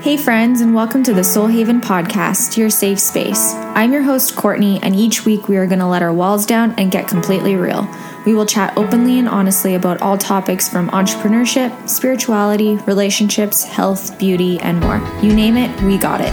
Hey, friends, and welcome to the Soul Haven podcast, your safe space. I'm your host, Kortni, and each week we are going to let our walls down and get completely real. We will chat openly and honestly about all topics from entrepreneurship, spirituality, relationships, health, beauty, and more. You name it, we got it.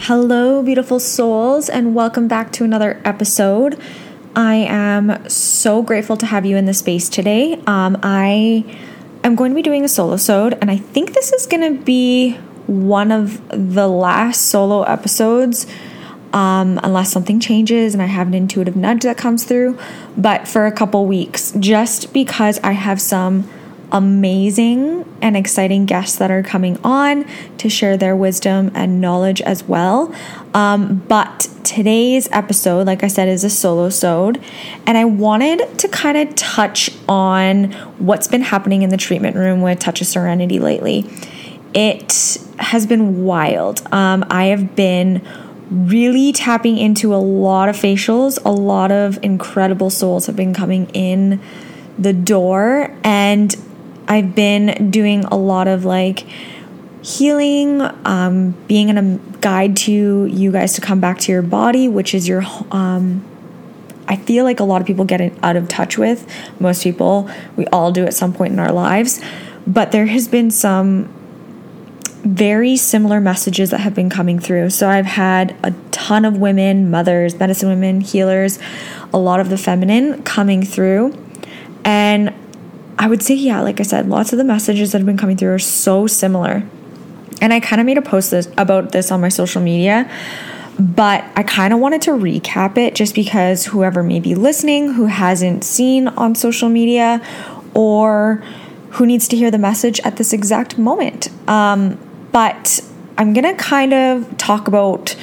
Hello, beautiful souls, and welcome back to another episode. I am so grateful to have you in the space today. Um, I am going to be doing a solo sode, and I think this is going to be one of the last solo episodes, um, unless something changes and I have an intuitive nudge that comes through. But for a couple weeks, just because I have some amazing and exciting guests that are coming on to share their wisdom and knowledge as well. Um, but today's episode, like I said, is a solo sode, and I wanted to kind of touch on what's been happening in the treatment room with Touch of Serenity lately. It has been wild. Um, I have been really tapping into a lot of facials, a lot of incredible souls have been coming in the door, and I've been doing a lot of like healing, um, being a guide to you guys to come back to your body, which is your. Um, I feel like a lot of people get out of touch with. Most people, we all do at some point in our lives. But there has been some very similar messages that have been coming through. So I've had a ton of women, mothers, medicine women, healers, a lot of the feminine coming through. And I would say, yeah, like I said, lots of the messages that have been coming through are so similar. And I kind of made a post this, about this on my social media, but I kind of wanted to recap it just because whoever may be listening who hasn't seen on social media or who needs to hear the message at this exact moment. Um, but I'm going to kind of talk about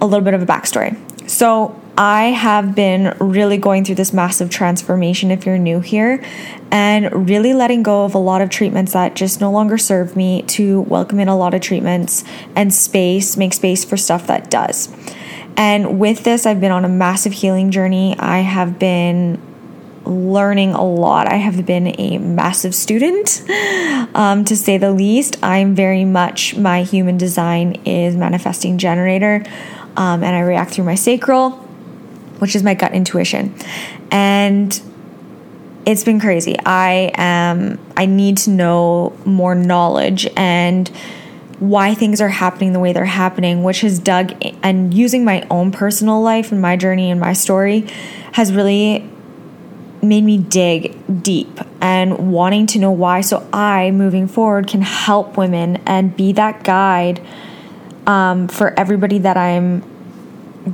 a little bit of a backstory. So, I have been really going through this massive transformation if you're new here and really letting go of a lot of treatments that just no longer serve me to welcome in a lot of treatments and space, make space for stuff that does. And with this, I've been on a massive healing journey. I have been learning a lot. I have been a massive student, um, to say the least. I'm very much, my human design is manifesting generator, um, and I react through my sacral which is my gut intuition. And it's been crazy. I am I need to know more knowledge and why things are happening the way they're happening, which has dug and using my own personal life and my journey and my story has really made me dig deep and wanting to know why so I moving forward can help women and be that guide um, for everybody that I'm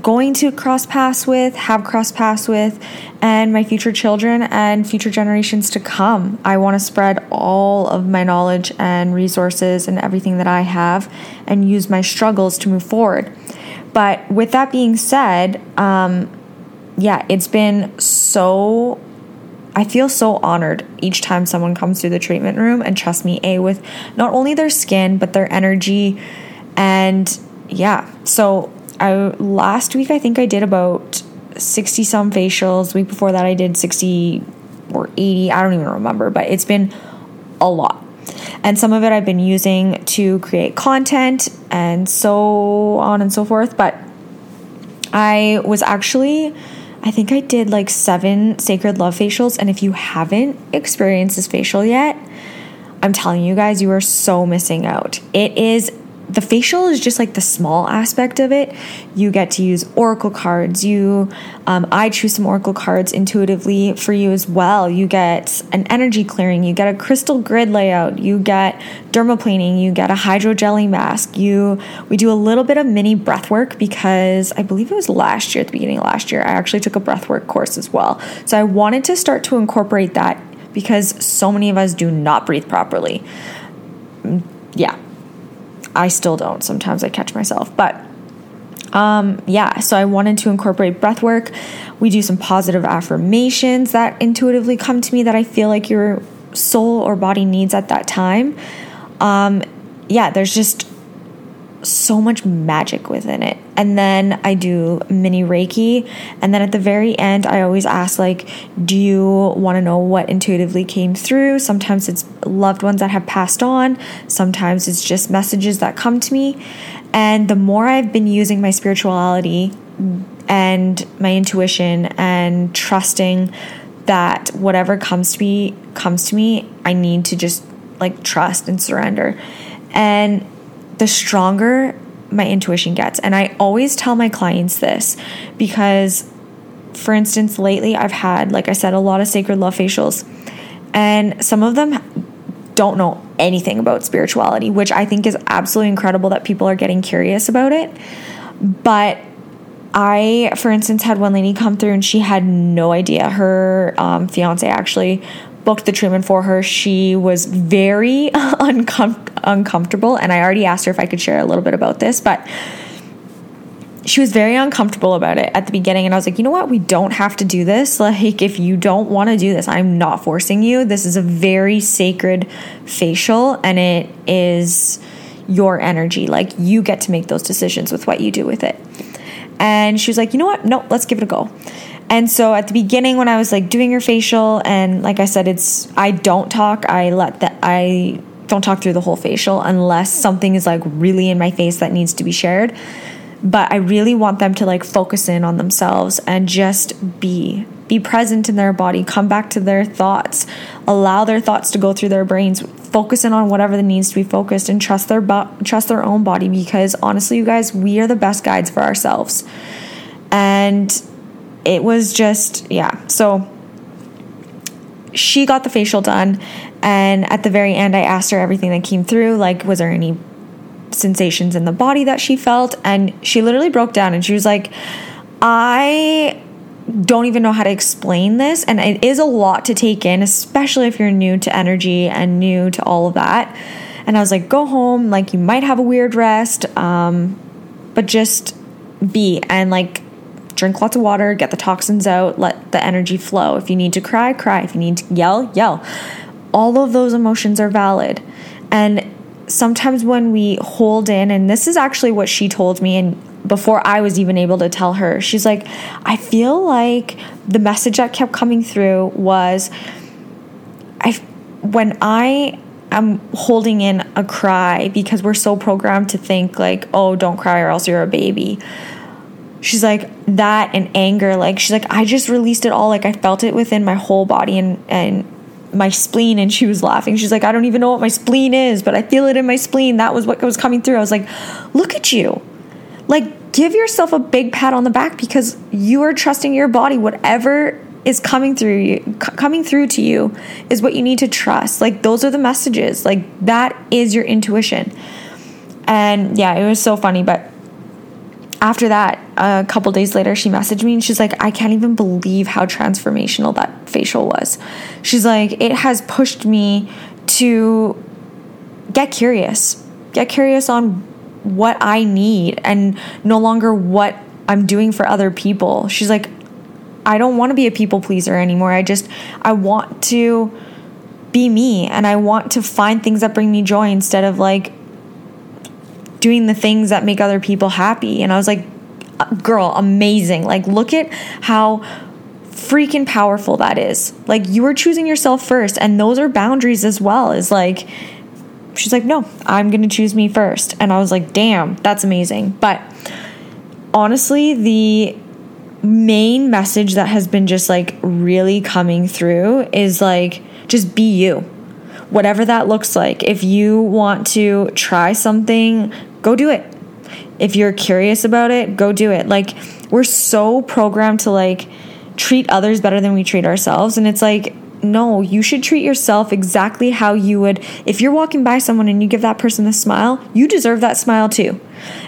going to cross paths with, have cross paths with, and my future children and future generations to come. I want to spread all of my knowledge and resources and everything that I have and use my struggles to move forward. But with that being said, um, yeah, it's been so. I feel so honored each time someone comes through the treatment room and trust me, A, with not only their skin, but their energy. And yeah, so I last week I think I did about 60 some facials. The week before that I did 60 or 80, I don't even remember, but it's been a lot. And some of it I've been using to create content and so on and so forth, but I was actually I think I did like 7 sacred love facials and if you haven't experienced this facial yet, I'm telling you guys you are so missing out. It is the facial is just like the small aspect of it. You get to use oracle cards. You, um, I choose some oracle cards intuitively for you as well. You get an energy clearing. You get a crystal grid layout. You get dermaplaning. You get a hydro jelly mask. You, we do a little bit of mini breath work because I believe it was last year at the beginning of last year. I actually took a breath work course as well. So I wanted to start to incorporate that because so many of us do not breathe properly. Mm, yeah, I still don't. Sometimes I catch myself. But um, yeah, so I wanted to incorporate breath work. We do some positive affirmations that intuitively come to me that I feel like your soul or body needs at that time. Um, yeah, there's just so much magic within it. And then I do mini Reiki. And then at the very end, I always ask, like, do you want to know what intuitively came through? Sometimes it's loved ones that have passed on, sometimes it's just messages that come to me. And the more I've been using my spirituality and my intuition and trusting that whatever comes to me comes to me, I need to just like trust and surrender. And the stronger my intuition gets. And I always tell my clients this because, for instance, lately I've had, like I said, a lot of sacred love facials, and some of them don't know anything about spirituality, which I think is absolutely incredible that people are getting curious about it. But I, for instance, had one lady come through and she had no idea. Her um, fiance actually booked the treatment for her. She was very uncom- uncomfortable, and I already asked her if I could share a little bit about this, but she was very uncomfortable about it at the beginning and I was like, "You know what? We don't have to do this. Like if you don't want to do this, I'm not forcing you. This is a very sacred facial and it is your energy. Like you get to make those decisions with what you do with it." And she was like, "You know what? No, let's give it a go." And so at the beginning when I was like doing her facial and like I said it's I don't talk. I let that I don't talk through the whole facial unless something is like really in my face that needs to be shared. But I really want them to like focus in on themselves and just be be present in their body, come back to their thoughts, allow their thoughts to go through their brains, focus in on whatever that needs to be focused and trust their bo- trust their own body because honestly you guys, we are the best guides for ourselves. And it was just, yeah. So she got the facial done. And at the very end, I asked her everything that came through. Like, was there any sensations in the body that she felt? And she literally broke down and she was like, I don't even know how to explain this. And it is a lot to take in, especially if you're new to energy and new to all of that. And I was like, go home. Like, you might have a weird rest, um, but just be. And like, drink lots of water, get the toxins out, let the energy flow. If you need to cry, cry. If you need to yell, yell. All of those emotions are valid. And sometimes when we hold in, and this is actually what she told me, and before I was even able to tell her, she's like, I feel like the message that kept coming through was I when I am holding in a cry because we're so programmed to think like, oh, don't cry or else you're a baby she's like that and anger like she's like i just released it all like i felt it within my whole body and and my spleen and she was laughing. She's like i don't even know what my spleen is but i feel it in my spleen. That was what was coming through. I was like look at you. Like give yourself a big pat on the back because you are trusting your body. Whatever is coming through you c- coming through to you is what you need to trust. Like those are the messages. Like that is your intuition. And yeah it was so funny but after that, a couple days later, she messaged me and she's like, I can't even believe how transformational that facial was. She's like, it has pushed me to get curious, get curious on what I need and no longer what I'm doing for other people. She's like, I don't want to be a people pleaser anymore. I just, I want to be me and I want to find things that bring me joy instead of like doing the things that make other people happy. And I was like, girl, amazing. Like, look at how freaking powerful that is. Like, you are choosing yourself first. And those are boundaries as well. Is like, she's like, no, I'm going to choose me first. And I was like, damn, that's amazing. But honestly, the main message that has been just like really coming through is like, just be you whatever that looks like. If you want to try something go do it. If you're curious about it, go do it. Like, we're so programmed to like treat others better than we treat ourselves. And it's like, no, you should treat yourself exactly how you would. If you're walking by someone and you give that person a smile, you deserve that smile too.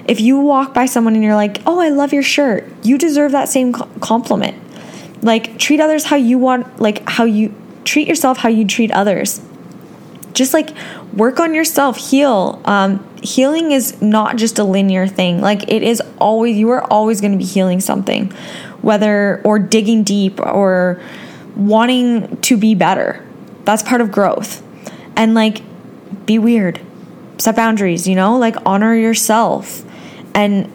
If you walk by someone and you're like, oh, I love your shirt, you deserve that same compliment. Like, treat others how you want, like, how you treat yourself how you treat others. Just like work on yourself, heal. Um, healing is not just a linear thing. Like it is always, you are always going to be healing something, whether or digging deep or wanting to be better. That's part of growth. And like, be weird, set boundaries, you know, like honor yourself. And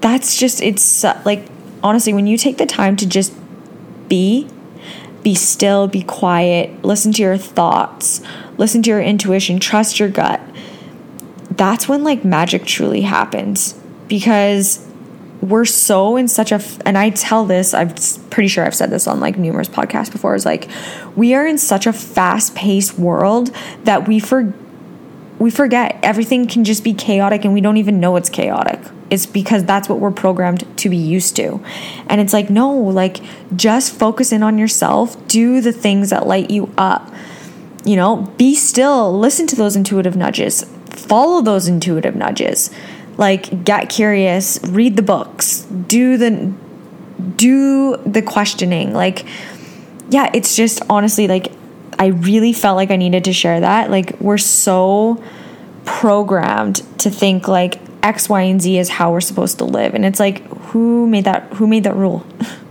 that's just, it's like, honestly, when you take the time to just be, be still, be quiet, listen to your thoughts, listen to your intuition, trust your gut, that's when like magic truly happens because we're so in such a and I tell this I'm pretty sure I've said this on like numerous podcasts before is like we are in such a fast-paced world that we for we forget everything can just be chaotic and we don't even know it's chaotic. It's because that's what we're programmed to be used to. And it's like no, like just focus in on yourself, do the things that light you up. You know, be still, listen to those intuitive nudges follow those intuitive nudges. Like get curious, read the books, do the do the questioning. Like yeah, it's just honestly like I really felt like I needed to share that. Like we're so programmed to think like X, Y, and Z is how we're supposed to live. And it's like, who made that who made that rule?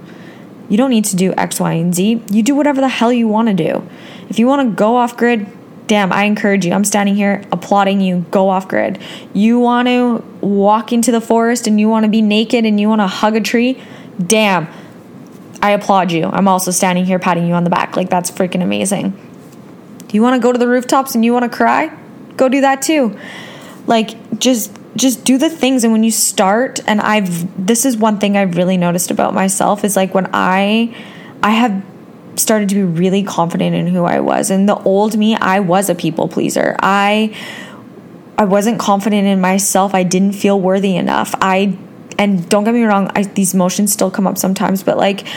you don't need to do X, Y, and Z. You do whatever the hell you want to do. If you want to go off grid, damn, I encourage you. I'm standing here applauding you. Go off grid. You want to walk into the forest and you want to be naked and you want to hug a tree, damn, I applaud you. I'm also standing here patting you on the back. Like, that's freaking amazing. You want to go to the rooftops and you want to cry? Go do that too. Like, just just do the things and when you start and I've this is one thing I've really noticed about myself is like when I I have started to be really confident in who I was. And the old me, I was a people pleaser. I I wasn't confident in myself. I didn't feel worthy enough. I and don't get me wrong, I, these emotions still come up sometimes, but like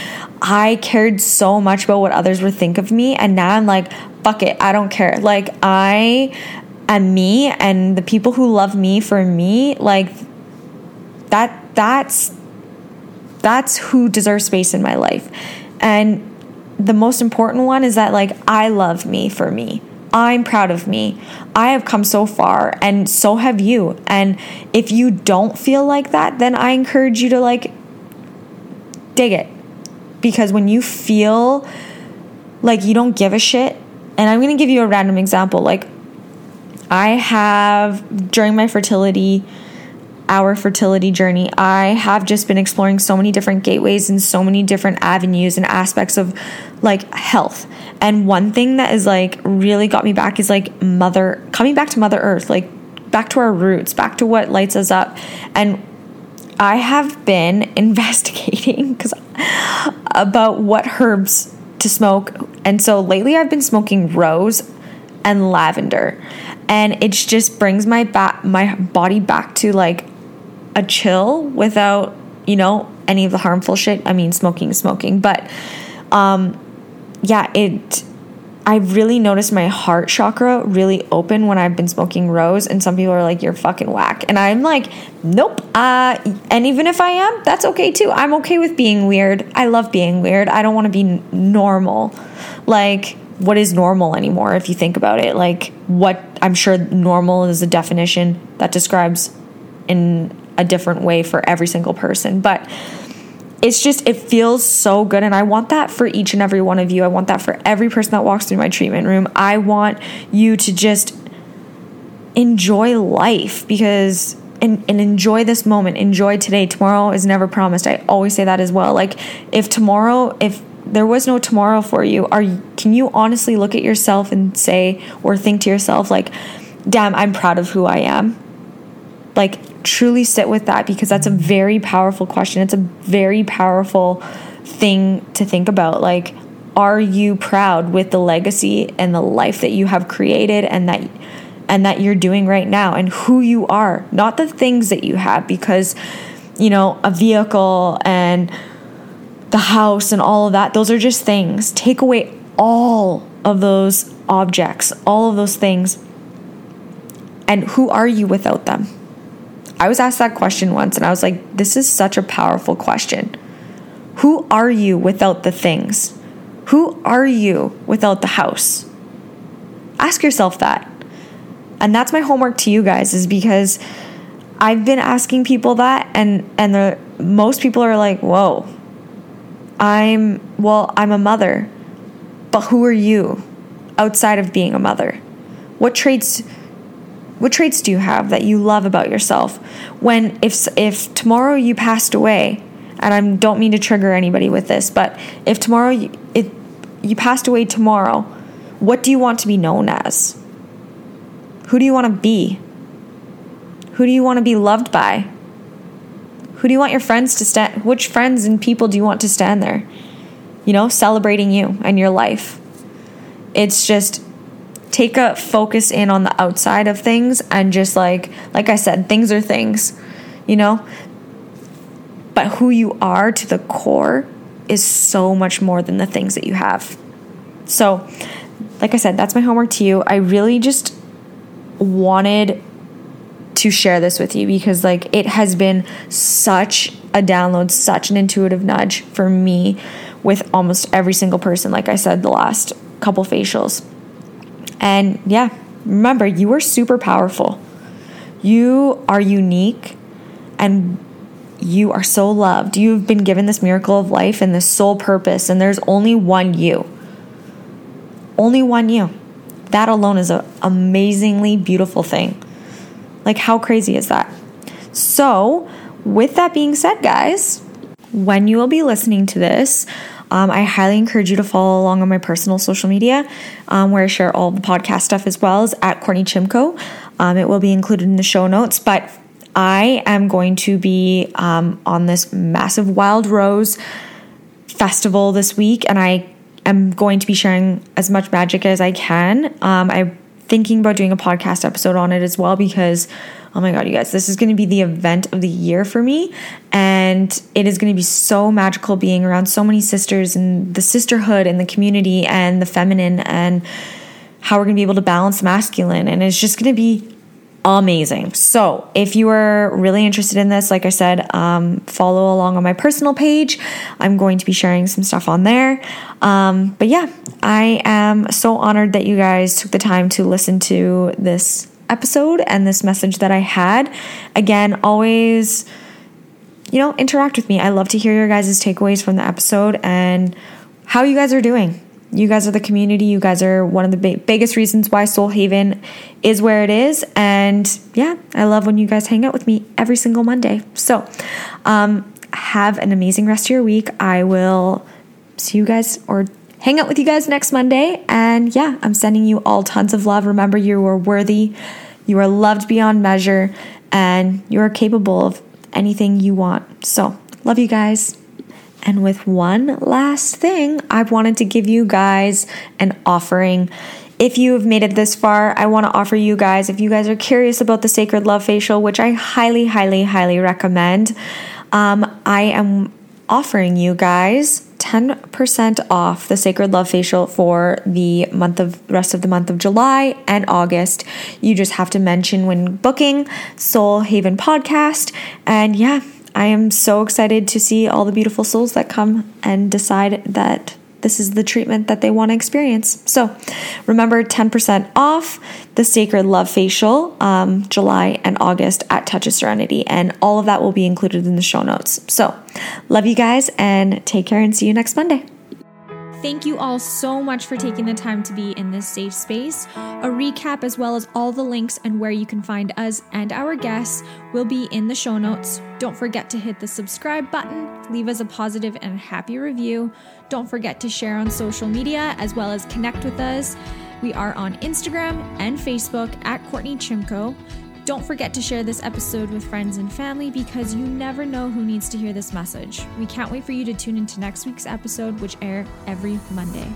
I cared so much about what others would think of me, and now I'm like, fuck it, I don't care. Like I am me, and the people who love me for me, like that. That's that's who deserves space in my life, and the most important one is that like I love me for me. I'm proud of me. I have come so far and so have you. And if you don't feel like that, then I encourage you to like dig it. Because when you feel like you don't give a shit, and I'm going to give you a random example. Like I have during my fertility our fertility journey, I have just been exploring so many different gateways and so many different avenues and aspects of like health. And one thing that is like really got me back is like mother coming back to mother earth, like back to our roots, back to what lights us up. And I have been investigating cuz about what herbs to smoke. And so lately I've been smoking rose and lavender. And it just brings my back my body back to like a chill without, you know, any of the harmful shit. I mean, smoking smoking, but um yeah, it I really noticed my heart chakra really open when I've been smoking rose, and some people are like, "You're fucking whack," and I'm like, "Nope." Uh, and even if I am, that's okay too. I'm okay with being weird. I love being weird. I don't want to be normal. Like, what is normal anymore? If you think about it, like what I'm sure normal is a definition that describes in a different way for every single person. But it's just, it feels so good. And I want that for each and every one of you. I want that for every person that walks through my treatment room. I want you to just enjoy life because and, and enjoy this moment enjoy today tomorrow is never promised i always say that as well like if tomorrow if there was no tomorrow for you are can you honestly look at yourself and say or think to yourself like damn i'm proud of who i am like truly sit with that because that's a very powerful question. It's a very powerful thing to think about. Like, are you proud with the legacy and the life that you have created and that and that you're doing right now and who you are, not the things that you have because you know, a vehicle and the house and all of that, those are just things. Take away all of those objects, all of those things. And who are you without them? I was asked that question once and I was like, this is such a powerful question. Who are you without the things? Who are you without the house? Ask yourself that. And that's my homework to you guys is because I've been asking people that and and the most people are like, "Whoa. I'm well, I'm a mother. But who are you outside of being a mother? What traits What traits do you have that you love about yourself? When if if tomorrow you passed away, and I don't mean to trigger anybody with this, but if tomorrow you, you passed away tomorrow, what do you want to be known as? Who do you want to be? Who do you want to be loved by? Who do you want your friends to stand? Which friends and people do you want to stand there? You know, celebrating you and your life. It's just take a focus in on the outside of things and just like like I said, things are things. You know, but who you are to the core is so much more than the things that you have. So, like I said, that's my homework to you. I really just wanted to share this with you because like it has been such a download, such an intuitive nudge for me with almost every single person like I said the last couple facials. And yeah, remember you are super powerful. You are unique and you are so loved. You've been given this miracle of life and this sole purpose, and there's only one you. Only one you. That alone is an amazingly beautiful thing. Like, how crazy is that? So, with that being said, guys, when you will be listening to this, um, I highly encourage you to follow along on my personal social media, um, where I share all the podcast stuff as well as at Kortni Chimko. Um, it will be included in the show notes, but I am going to be um, on this massive Wild Rose festival this week, and I am going to be sharing as much magic as I can. Um, I'm thinking about doing a podcast episode on it as well because, oh my God, you guys, this is going to be the event of the year for me. And it is going to be so magical being around so many sisters and the sisterhood and the community and the feminine and how we're going to be able to balance masculine. And it's just going to be amazing. So, if you are really interested in this, like I said, um, follow along on my personal page. I'm going to be sharing some stuff on there. Um, but yeah, I am so honored that you guys took the time to listen to this episode and this message that I had. Again, always, you know, interact with me. I love to hear your guys' takeaways from the episode and how you guys are doing you guys are the community. You guys are one of the big, biggest reasons why Soul Haven is where it is. And yeah, I love when you guys hang out with me every single Monday. So, um, have an amazing rest of your week. I will see you guys or hang out with you guys next Monday. And yeah, I'm sending you all tons of love. Remember, you are worthy, you are loved beyond measure, and you are capable of anything you want. So, love you guys. And with one last thing, I wanted to give you guys an offering. If you have made it this far, I want to offer you guys, if you guys are curious about the Sacred Love Facial, which I highly, highly, highly recommend, um, I am offering you guys 10% off the Sacred Love Facial for the month of rest of the month of July and August. You just have to mention when booking Soul Haven podcast and yeah, I am so excited to see all the beautiful souls that come and decide that this is the treatment that they want to experience. So remember 10% off the Sacred Love Facial um, July and August at Touch of Serenity. And all of that will be included in the show notes. So love you guys and take care and see you next Monday. Thank you all so much for taking the time to be in this safe space. A recap, as well as all the links and where you can find us and our guests, will be in the show notes. Don't forget to hit the subscribe button, leave us a positive and happy review. Don't forget to share on social media as well as connect with us. We are on Instagram and Facebook at Kortni Chimko. Don't forget to share this episode with friends and family because you never know who needs to hear this message. We can't wait for you to tune into next week's episode, which air every Monday.